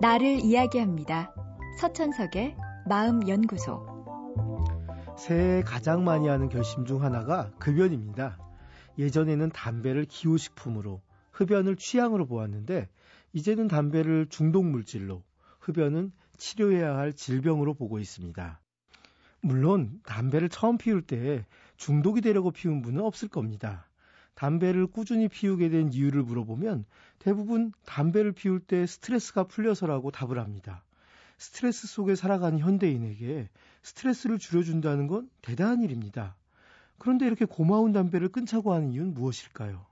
나를 이야기합니다. 서천석의 마음연구소. 새해 가장 많이 하는 결심 중 하나가 급연입니다. 예전에는 담배를 기호식품으로, 흡연을 취향으로 보았는데, 이제는 담배를 중독물질로, 흡연은 치료해야 할 질병으로 보고 있습니다. 물론 담배를 처음 피울 때 중독이 되려고 피운 분은 없을 겁니다. 담배를 꾸준히 피우게 된 이유를 물어보면 대부분 담배를 피울 때 스트레스가 풀려서라고 답을 합니다. 스트레스 속에 살아가는 현대인에게 스트레스를 줄여준다는 건 대단한 일입니다. 그런데 이렇게 고마운 담배를 끊자고 하는 이유는 무엇일까요?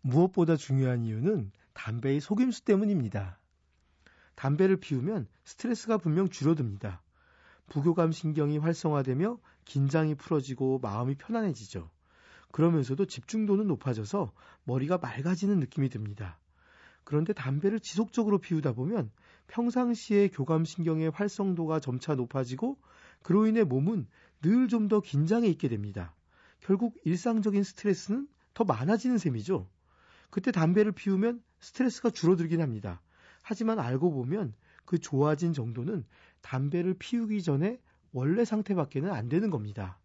무엇보다 중요한 이유는 담배의 속임수 때문입니다. 담배를 피우면 스트레스가 분명 줄어듭니다. 부교감 신경이 활성화되며 긴장이 풀어지고 마음이 편안해지죠. 그러면서도 집중도는 높아져서 머리가 맑아지는 느낌이 듭니다. 그런데 담배를 지속적으로 피우다 보면 평상시에 교감신경의 활성도가 점차 높아지고 그로 인해 몸은 늘 좀 더 긴장해 있게 됩니다. 결국 일상적인 스트레스는 더 많아지는 셈이죠. 그때 담배를 피우면 스트레스가 줄어들긴 합니다. 하지만 알고 보면 그 좋아진 정도는 담배를 피우기 전에 원래 상태밖에는 안 되는 겁니다.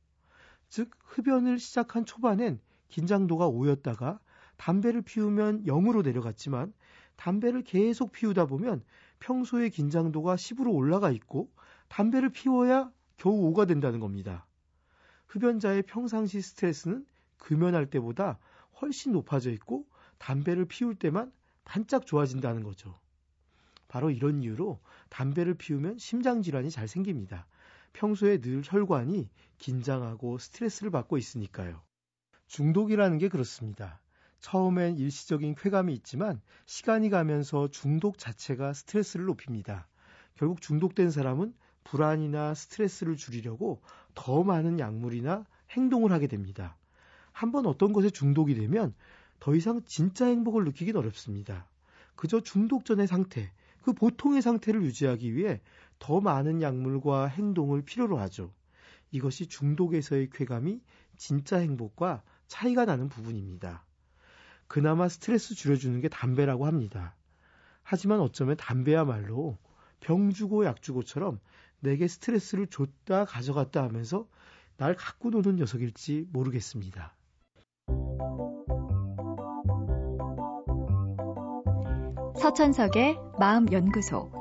즉, 흡연을 시작한 초반엔 긴장도가 5였다가 담배를 피우면 0으로 내려갔지만 담배를 계속 피우다 보면 평소의 긴장도가 10으로 올라가 있고 담배를 피워야 겨우 5가 된다는 겁니다. 흡연자의 평상시 스트레스는 금연할 때보다 훨씬 높아져 있고 담배를 피울 때만 반짝 좋아진다는 거죠. 바로 이런 이유로 담배를 피우면 심장질환이 잘 생깁니다. 평소에 늘 혈관이 긴장하고 스트레스를 받고 있으니까요. 중독이라는 게 그렇습니다. 처음엔 일시적인 쾌감이 있지만 시간이 가면서 중독 자체가 스트레스를 높입니다. 결국 중독된 사람은 불안이나 스트레스를 줄이려고 더 많은 약물이나 행동을 하게 됩니다. 한번 어떤 것에 중독이 되면 더 이상 진짜 행복을 느끼긴 어렵습니다. 그저 중독 전의 상태, 그 보통의 상태를 유지하기 위해 더 많은 약물과 행동을 필요로 하죠. 이것이 중독에서의 쾌감이 진짜 행복과 차이가 나는 부분입니다. 그나마 스트레스 줄여주는 게 담배라고 합니다. 하지만 어쩌면 담배야말로 병 주고 약 주고처럼 내게 스트레스를 줬다 가져갔다 하면서 날 갖고 노는 녀석일지 모르겠습니다. 서천석의 마음연구소.